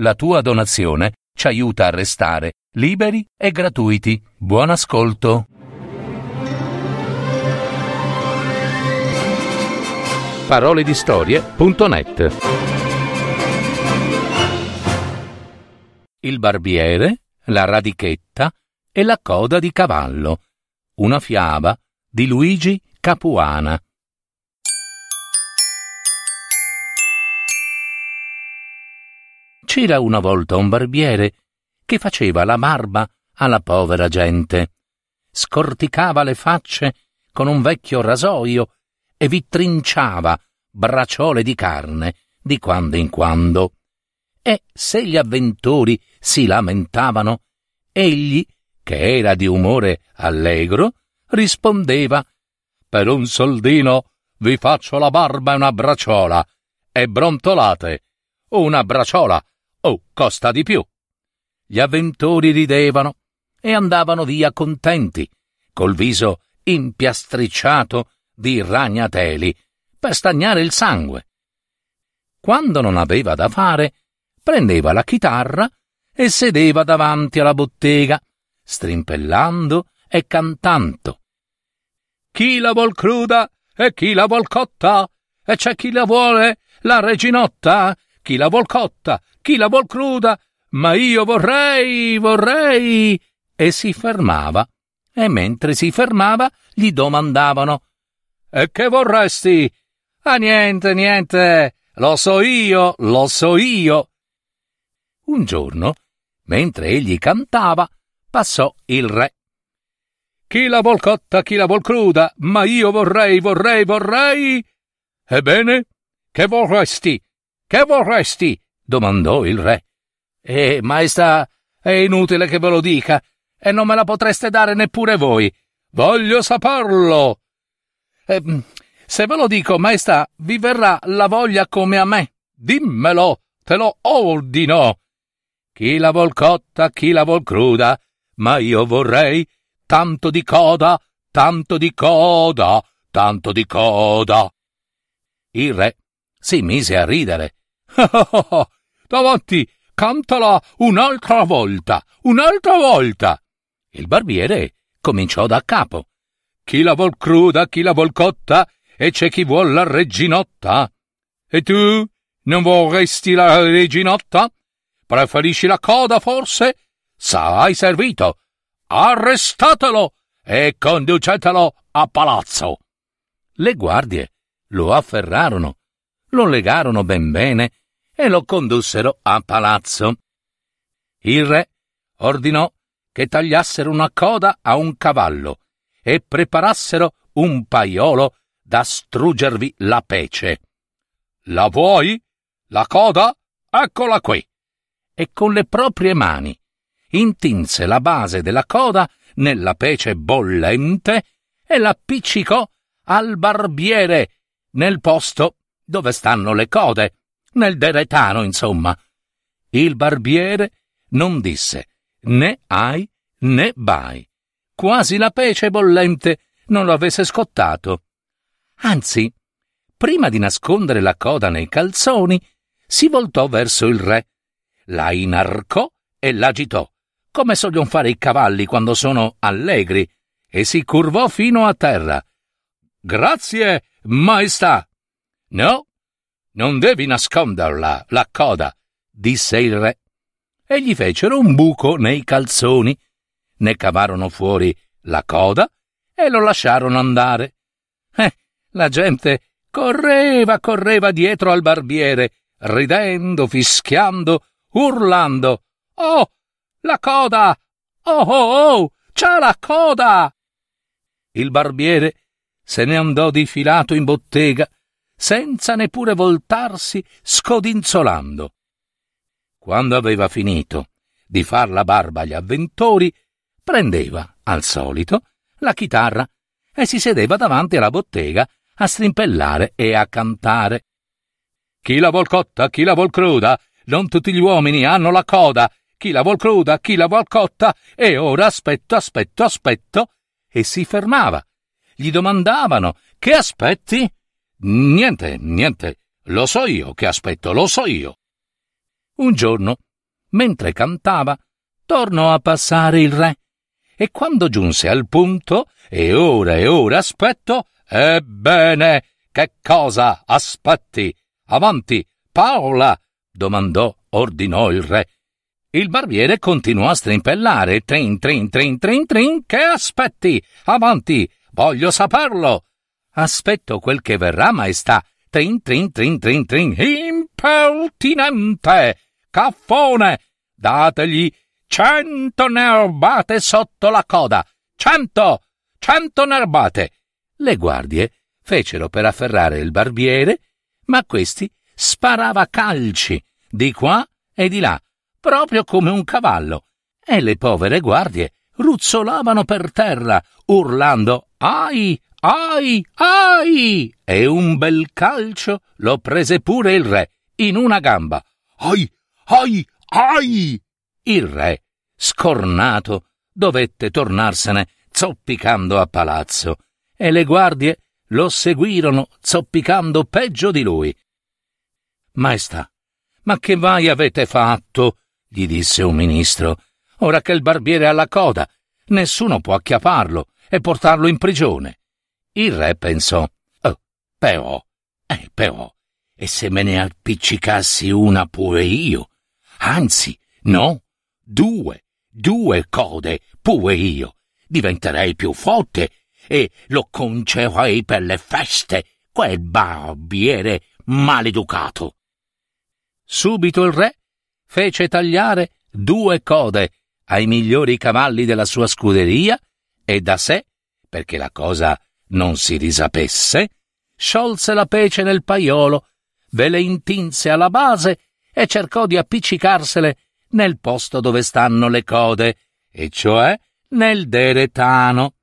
La tua donazione ci aiuta a restare liberi e gratuiti. Buon ascolto. Paroledistorie.net Il barbiere, la radichetta e la coda di cavallo. Una fiaba di Luigi Capuana. C'era una volta un barbiere che faceva la barba alla povera gente, scorticava le facce con un vecchio rasoio e vi trinciava bracciole di carne di quando in quando. E se gli avventori si lamentavano, egli, che era di umore allegro, rispondeva Per un soldino vi faccio la barba e una bracciola, e brontolate. Una bracciola, oh, costa di più. Gli avventori ridevano e andavano via contenti, col viso impiastricciato di ragnateli, per stagnare il sangue. Quando non aveva da fare, prendeva la chitarra e sedeva davanti alla bottega, strimpellando e cantando. Chi la vuol cruda e chi la vuol cotta, e c'è chi la vuole la reginotta, chi la vuol cotta, chi la vuol cruda, ma io vorrei, vorrei. E si fermava, e mentre si fermava gli domandavano E che vorresti? Ah, niente, niente, lo so io, lo so io. Un giorno, mentre egli cantava, passò il re. Chi la vuol cotta, chi la vuol cruda, ma io vorrei, vorrei, vorrei. Ebbene, che vorresti? Che vorresti? Domandò il re. Eh, maestà, è inutile che ve lo dica, e non me la potreste dare neppure voi. Voglio saperlo. Eh, se ve lo dico, maestà, vi verrà la voglia come a me. Dimmelo, te lo ordino. Chi la vuol cotta, chi la vuol cruda, ma io vorrei tanto di coda, tanto di coda, tanto di coda. Il re si mise a ridere. Davanti, cantala un'altra volta, un'altra volta. Il barbiere cominciò da capo. Chi la vuol cruda, chi la vuol cotta, e c'è chi vuol la reginotta. E tu non vorresti la reginotta? Preferisci la coda, forse? Sarai servito. Arrestatelo e conducetelo a palazzo. Le guardie lo afferrarono, lo legarono ben bene e lo condussero a palazzo. Il re ordinò che tagliassero una coda a un cavallo e preparassero un paiolo da struggervi la pece. La vuoi? La coda? Eccola qui. E con le proprie mani intinse la base della coda nella pece bollente e l'appiccicò al barbiere nel posto dove stanno le code, nel deretano, insomma. Il barbiere non disse né ai né bai, quasi la pece bollente non lo avesse scottato. Anzi, prima di nascondere la coda nei calzoni, si voltò verso il re, la inarcò e l'agitò, come sogliono fare i cavalli quando sono allegri, e si curvò fino a terra. Grazie, maestà. No, non devi nasconderla, la coda, disse il re. E gli fecero un buco nei calzoni, ne cavarono fuori la coda e lo lasciarono andare. Eh, la gente correva, correva dietro al barbiere, ridendo, fischiando, urlando. Oh, la coda! Oh, oh, oh! C'ha la coda! Il barbiere se ne andò difilato in bottega, senza neppure voltarsi, scodinzolando. Quando aveva finito di far la barba agli avventori, prendeva, al solito, la chitarra e si sedeva davanti alla bottega a strimpellare e a cantare. Chi la vuol cotta, chi la vuol cruda, non tutti gli uomini hanno la coda, chi la vuol cruda, chi la vuol cotta, e ora aspetto, aspetto, aspetto, e si fermava. Gli domandavano, che aspetti? Niente, niente, lo so io che aspetto, lo so io. Un giorno mentre cantava, tornò a passare il re. E quando giunse al punto, e ora e ora aspetto, ebbene, che cosa aspetti? Avanti, Paola! domandò, ordinò il re. Il barbiere continuò a strimpellare, trin, trin, trin, trin, trin, che aspetti? Avanti, voglio saperlo! Aspetto quel che verrà, maestà. Trin, trin, trin, trin, trin, impertinente! Caffone! Dategli cento nerbate sotto la coda! Cento! Cento nerbate! Le guardie fecero per afferrare il barbiere, ma questi sparava calci di qua e di là, proprio come un cavallo, e le povere guardie ruzzolavano per terra, urlando Ai, ai, ai! E un bel calcio lo prese pure il re, in una gamba. Ai, ai, ai! Il re, scornato, dovette tornarsene zoppicando a palazzo, e le guardie lo seguirono zoppicando peggio di lui. Maestà, ma che mai avete fatto? gli disse un ministro. Ora che il barbiere ha la coda, nessuno può acchiapparlo e portarlo in prigione. Il re pensò, oh, però, eh, però, e se me ne appiccicassi una pure io? Anzi, no, due, due code pure io. Diventerei più forte e lo concerei per le feste, quel barbiere maleducato. Subito il re fece tagliare due code ai migliori cavalli della sua scuderia e da sé, perché la cosa non si risapesse, sciolse la pece nel paiolo, ve le intinse alla base e cercò di appiccicarsele nel posto dove stanno le code, e cioè nel deretano.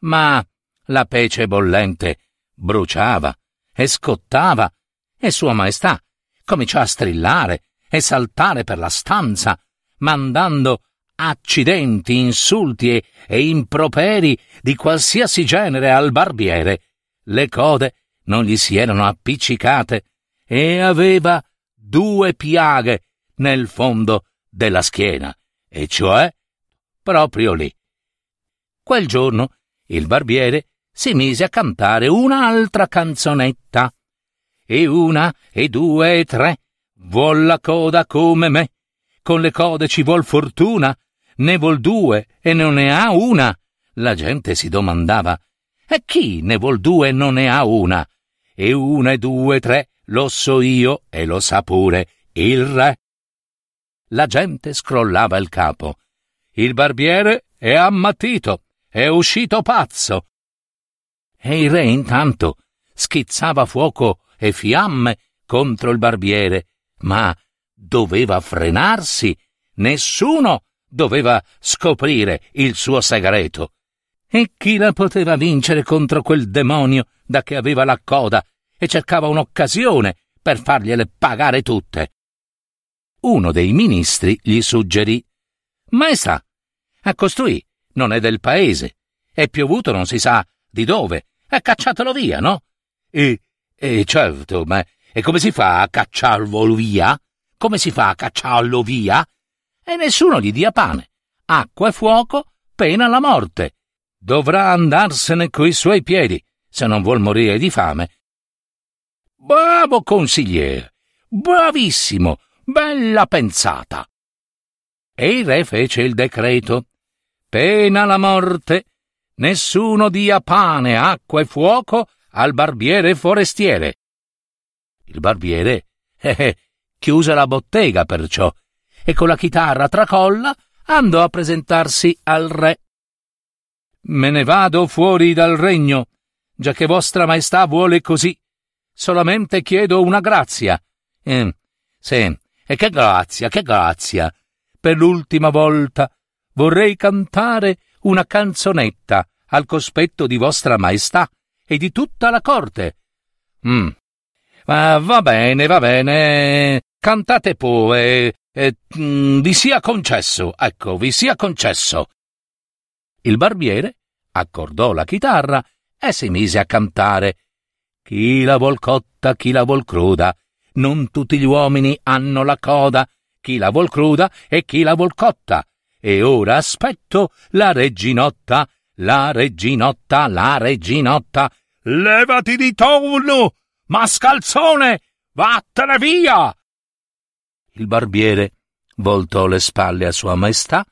Ma la pece bollente bruciava e scottava, e Sua Maestà cominciò a strillare e saltare per la stanza, mandando accidenti, insulti e, e improperi di qualsiasi genere al barbiere. Le code non gli si erano appiccicate e aveva due piaghe nel fondo della schiena, e cioè proprio lì. Quel giorno il barbiere si mise a cantare un'altra canzonetta e una, e due, e tre. Vuol la coda come me. Con le code ci vuol fortuna. Ne vuol due e non ne ha una. La gente si domandava, e chi ne vuol due e non ne ha una? E una, e due, tre, lo so io e lo sa pure il re. La gente scrollava il capo. Il barbiere è ammattito, è uscito pazzo. E il re intanto schizzava fuoco e fiamme contro il barbiere, ma doveva frenarsi. Nessuno doveva scoprire il suo segreto. E chi la poteva vincere contro quel demonio da che aveva la coda e cercava un'occasione per fargliele pagare tutte? Uno dei ministri gli suggerì: Maestà, a costui non è del paese, è piovuto non si sa di dove, e cacciatelo via, no? E e certo, ma e come si fa a cacciarlo via? Come si fa a cacciarlo via? E nessuno gli dia pane. Acqua e fuoco, pena la morte. Dovrà andarsene coi suoi piedi, se non vuol morire di fame. Bravo consigliere! Bravissimo! Bella pensata! E il re fece il decreto. Pena la morte. Nessuno dia pane, acqua e fuoco al barbiere forestiere. Il barbiere eh, eh, chiuse la bottega perciò e con la chitarra tracolla andò a presentarsi al re. Me ne vado fuori dal regno, già che vostra maestà vuole così. Solamente chiedo una grazia. Eh, sì, e che grazia, che grazia. Per l'ultima volta vorrei cantare una canzonetta al cospetto di vostra maestà e di tutta la corte. Mm. Ma va bene, va bene. Cantate pure. Eh, mm, vi sia concesso, ecco, vi sia concesso. Il barbiere accordò la chitarra e si mise a cantare. Chi la vuol cotta, chi la vuol cruda, non tutti gli uomini hanno la coda, chi la vuol cruda e chi la vuol cotta. E ora aspetto la reginotta, la reginotta, la reginotta. Levati di torno, mascalzone, vattene via! Il barbiere voltò le spalle a sua maestà,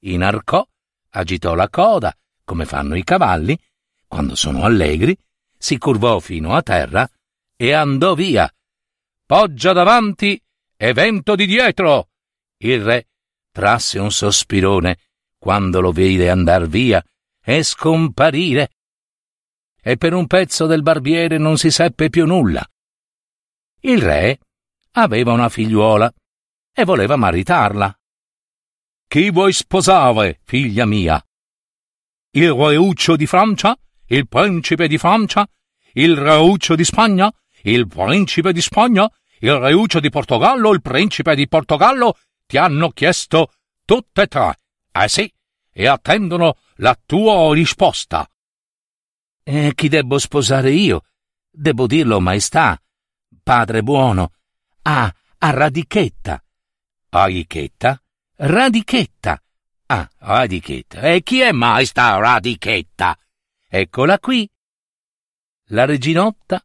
inarcò, agitò la coda, come fanno i cavalli, quando sono allegri, si curvò fino a terra e andò via. Poggia davanti e vento di dietro. Il re trasse un sospirone quando lo vide andar via e scomparire. E per un pezzo del barbiere non si seppe più nulla. Il re aveva una figliuola e voleva maritarla. Chi vuoi sposare, figlia mia? Il reuccio di Francia? Il principe di Francia? Il reuccio di Spagna? Il principe di Spagna? Il reuccio di Portogallo? Il principe di Portogallo? Ti hanno chiesto tutte e tre. Eh sì, e attendono la tua risposta. E chi debbo sposare io? Devo dirlo, maestà, padre buono. Ah, a Radichetta. A Radichetta? Radichetta. Ah, Radichetta. E chi è mai sta Radichetta? Eccola qui. La reginotta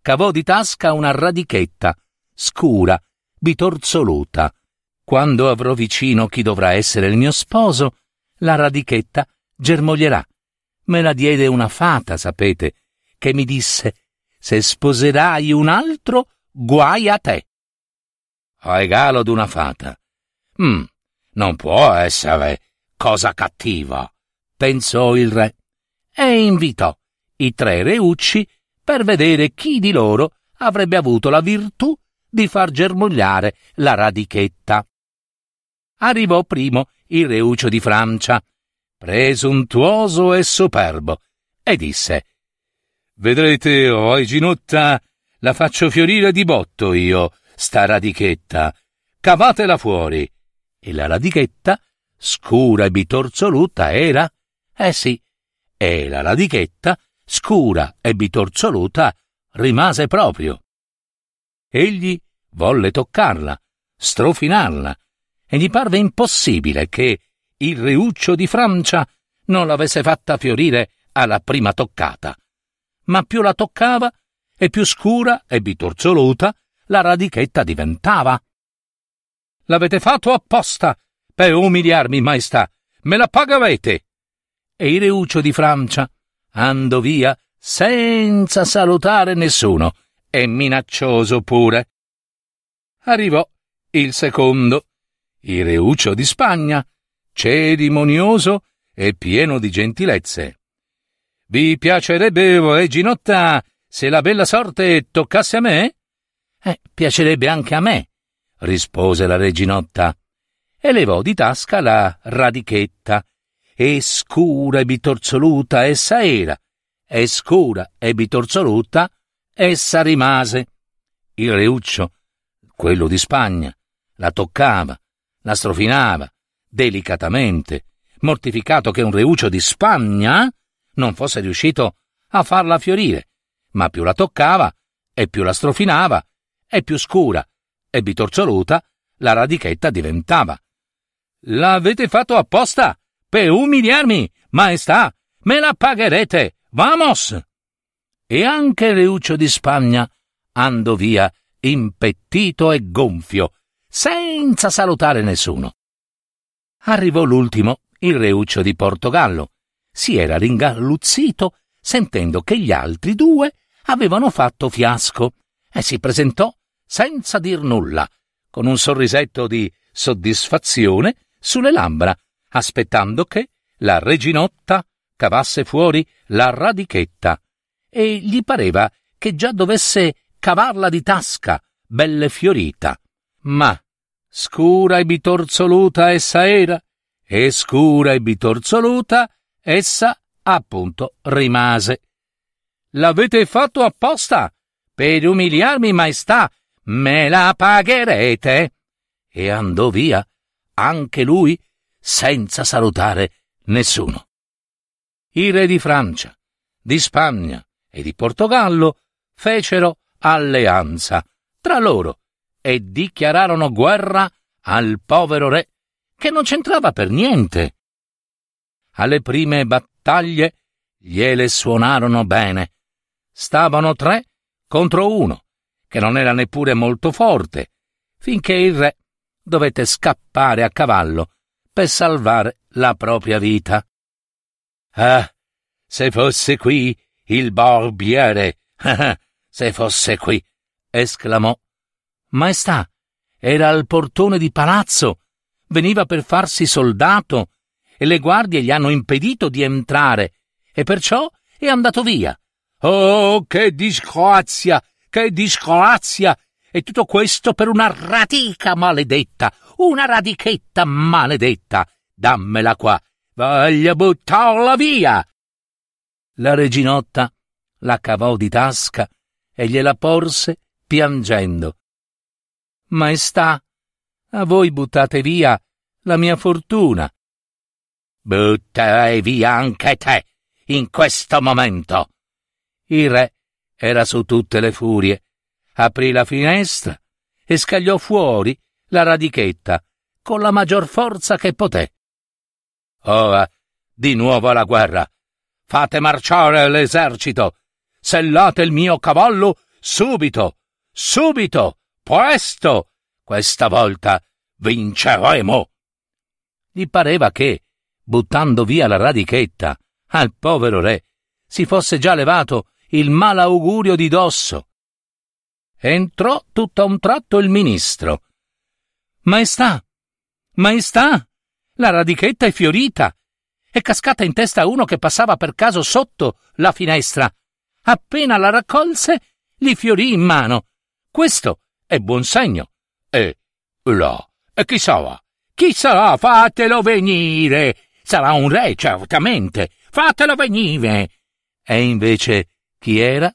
cavò di tasca una radichetta, scura, bitorzoluta. Quando avrò vicino chi dovrà essere il mio sposo, la radichetta germoglierà. Me la diede una fata, sapete, che mi disse se sposerai un altro, guai a te. Regalo d'una fata. Mm, non può essere cosa cattiva, pensò il re, e invitò i tre reucci per vedere chi di loro avrebbe avuto la virtù di far germogliare la radichetta. Arrivò primo il reuccio di Francia, presuntuoso e superbo, e disse Vedrete, o Reginotta, la faccio fiorire di botto io, sta radichetta. Cavatela fuori. E la radichetta, scura e bitorzoluta, era? Eh sì, e la radichetta, scura e bitorzoluta, rimase proprio. Egli volle toccarla, strofinarla, e gli parve impossibile che il riuccio di Francia non l'avesse fatta fiorire alla prima toccata ma più la toccava e più scura e bitorzoluta la radichetta diventava. L'avete fatto apposta per umiliarmi, maestà. Me la pagavete. E il reuccio di Francia andò via senza salutare nessuno e minaccioso pure. Arrivò il secondo, il reuccio di Spagna, cerimonioso e pieno di gentilezze. Vi piacerebbe, Reginotta, se la bella sorte toccasse a me? Eh, piacerebbe anche a me, rispose la Reginotta, e levò di tasca la radichetta, e scura e bitorzoluta essa era, e scura e bitorzoluta essa rimase. Il reuccio, quello di Spagna, la toccava, la strofinava, delicatamente, mortificato che un reuccio di Spagna non fosse riuscito a farla fiorire, ma più la toccava e più la strofinava e più scura e bitorzoluta la radichetta diventava. L'avete fatto apposta per umiliarmi, maestà, me la pagherete, vamos! E anche Reuccio di Spagna andò via impettito e gonfio, senza salutare nessuno. Arrivò l'ultimo, il Reuccio di Portogallo, si era ringalluzzito sentendo che gli altri due avevano fatto fiasco e si presentò senza dir nulla, con un sorrisetto di soddisfazione sulle labbra, aspettando che la reginotta cavasse fuori la radichetta, e gli pareva che già dovesse cavarla di tasca, belle fiorita. Ma scura e bitorzoluta essa era, e scura e bitorzoluta essa appunto rimase. L'avete fatto apposta per umiliarmi, maestà. Me la pagherete. E andò via anche lui senza salutare nessuno. I re di Francia, di Spagna e di Portogallo fecero alleanza tra loro e dichiararono guerra al povero re, che non c'entrava per niente. Alle prime battaglie gliele suonarono bene. Stavano tre contro uno, che non era neppure molto forte, finché il re dovette scappare a cavallo per salvare la propria vita. Ah, se fosse qui il barbiere, se fosse qui, esclamò. Maestà, era al portone di palazzo, veniva per farsi soldato, e le guardie gli hanno impedito di entrare, e perciò è andato via. Oh, che disgrazia, che disgrazia! E tutto questo per una radica maledetta, una radichetta maledetta. Dammela qua, voglio buttarla via. La reginotta la cavò di tasca e gliela porse piangendo. Maestà, a voi buttate via la mia fortuna. Butterai via anche te in questo momento. Il re era su tutte le furie, aprì la finestra e scagliò fuori la radichetta con la maggior forza che poté. Ora, di nuovo alla guerra. Fate marciare l'esercito. Sellate il mio cavallo subito, subito, presto. Questa volta vinceremo. Gli pareva che, buttando via la radichetta, al povero re si fosse già levato il malaugurio di dosso. Entrò tutto a un tratto il ministro. Maestà, maestà, la radichetta è fiorita. È cascata in testa a uno che passava per caso sotto la finestra. Appena la raccolse, gli fiorì in mano. Questo è buon segno. E là, e chi sarà? Chi sarà? Fatelo venire. Sarà un re, certamente. Fatelo venire. E invece chi era?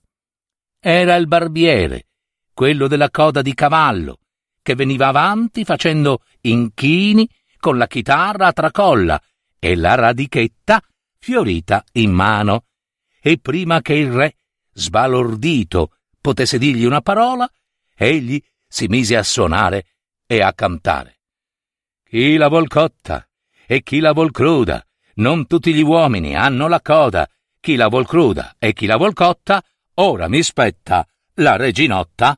Era il barbiere, quello della coda di cavallo, che veniva avanti facendo inchini con la chitarra a tracolla e la radichetta fiorita in mano. E prima che il re, sbalordito, potesse dirgli una parola, egli si mise a suonare e a cantare. Chi la vuol cotta e chi la vuol cruda, non tutti gli uomini hanno la coda, chi la vuol cruda e chi la vuol cotta, ora mi spetta la reginotta.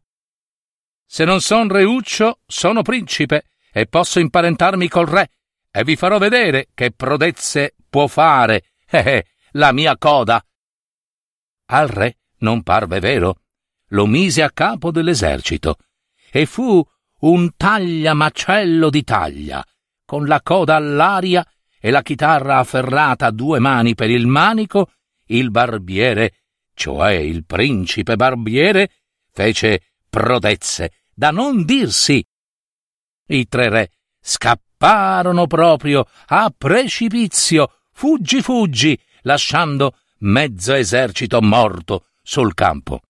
Se non son reuccio, sono principe e posso imparentarmi col re e vi farò vedere che prodezze può fare, eh, eh, la mia coda. Al re non parve vero, lo mise a capo dell'esercito e fu un tagliamacello di taglia, con la coda all'aria e la chitarra afferrata a due mani per il manico, il barbiere, cioè il principe barbiere, fece prodezze da non dirsi. I tre re scapparono proprio a precipizio, fuggi fuggi, lasciando mezzo esercito morto sul campo.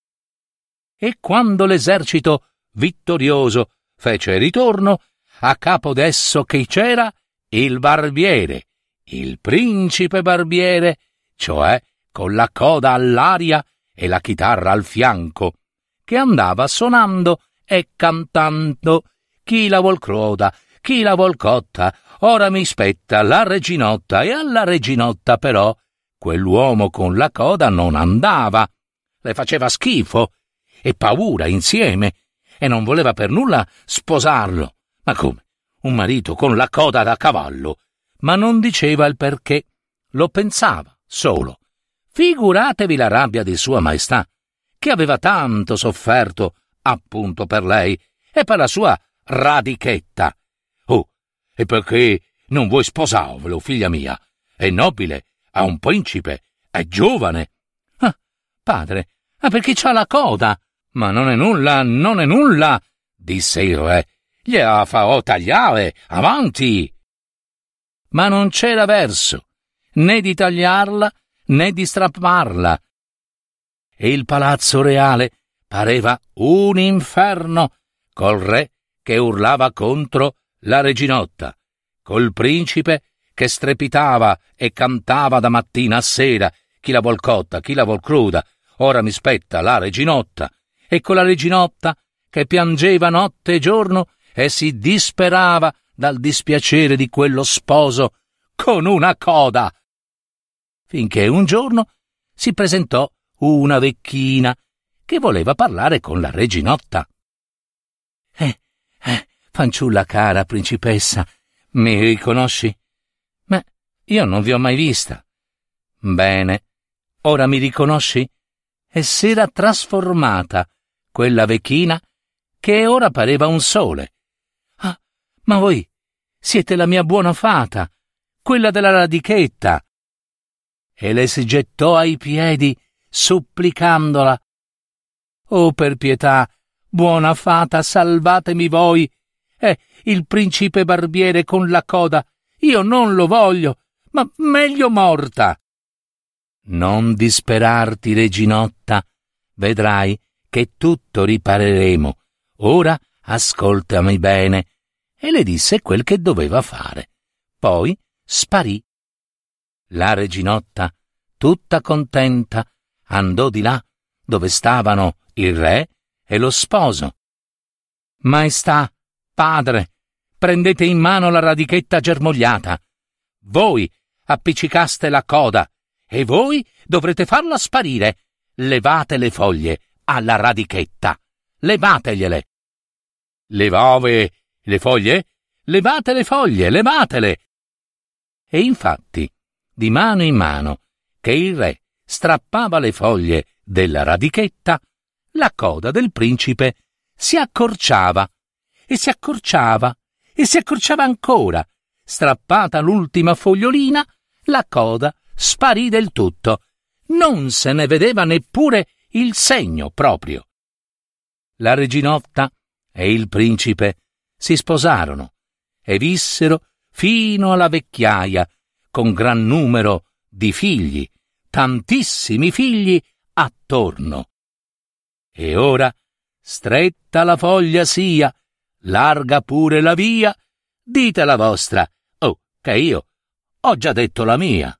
E quando l'esercito vittorioso fece ritorno, a capo d'esso che c'era il barbiere, il principe barbiere, cioè con la coda all'aria e la chitarra al fianco, che andava suonando e cantando chi la vuol croda, chi la vuol cotta, ora mi spetta la reginotta e alla reginotta però quell'uomo con la coda non andava, le faceva schifo e paura insieme e non voleva per nulla sposarlo. Ma come? Un marito con la coda da cavallo? Ma non diceva il perché, lo pensava solo. Figuratevi la rabbia di Sua Maestà, che aveva tanto sofferto appunto per lei e per la sua radichetta. Oh, e perché non vuoi sposarvelo, figlia mia? È nobile, ha un principe, è giovane. Ah, padre, ma perché c'ha la coda? Ma non è nulla, non è nulla, disse il re. Gliela farò tagliare, avanti. Ma non c'era verso, né di tagliarla, né di strapparla. E il palazzo reale pareva un inferno, col re che urlava contro la reginotta, col principe che strepitava e cantava da mattina a sera, chi la vuol cotta, chi la vuol cruda, ora mi spetta la reginotta, e con la reginotta che piangeva notte e giorno e si disperava dal dispiacere di quello sposo con una coda. Finché un giorno si presentò una vecchina che voleva parlare con la reginotta. Eh, eh, fanciulla cara, principessa, mi riconosci? Ma io non vi ho mai vista. Bene, ora mi riconosci? E s'era trasformata quella vecchina che ora pareva un sole. Ah, ma voi siete la mia buona fata, quella della radichetta. E le si gettò ai piedi, supplicandola. Oh, per pietà, buona fata, salvatemi voi. Eh, il principe barbiere con la coda, io non lo voglio, ma meglio morta. Non disperarti, reginotta, vedrai che tutto ripareremo. Ora ascoltami bene. E le disse quel che doveva fare. Poi sparì. La reginotta, tutta contenta, andò di là dove stavano il re e lo sposo. Maestà, padre, prendete in mano la radichetta germogliata. Voi appiccicaste la coda e voi dovrete farla sparire. Levate le foglie alla radichetta. Levategliele. Levave le foglie? Levate le foglie, levatele. E infatti, di mano in mano, che il re strappava le foglie della radichetta, la coda del principe si accorciava e si accorciava e si accorciava ancora. Strappata l'ultima fogliolina, la coda sparì del tutto. Non se ne vedeva neppure il segno proprio. La reginotta e il principe si sposarono e vissero fino alla vecchiaia con gran numero di figli, tantissimi figli attorno. E ora, stretta la foglia sia, larga pure la via, dite la vostra, oh, che io ho già detto la mia.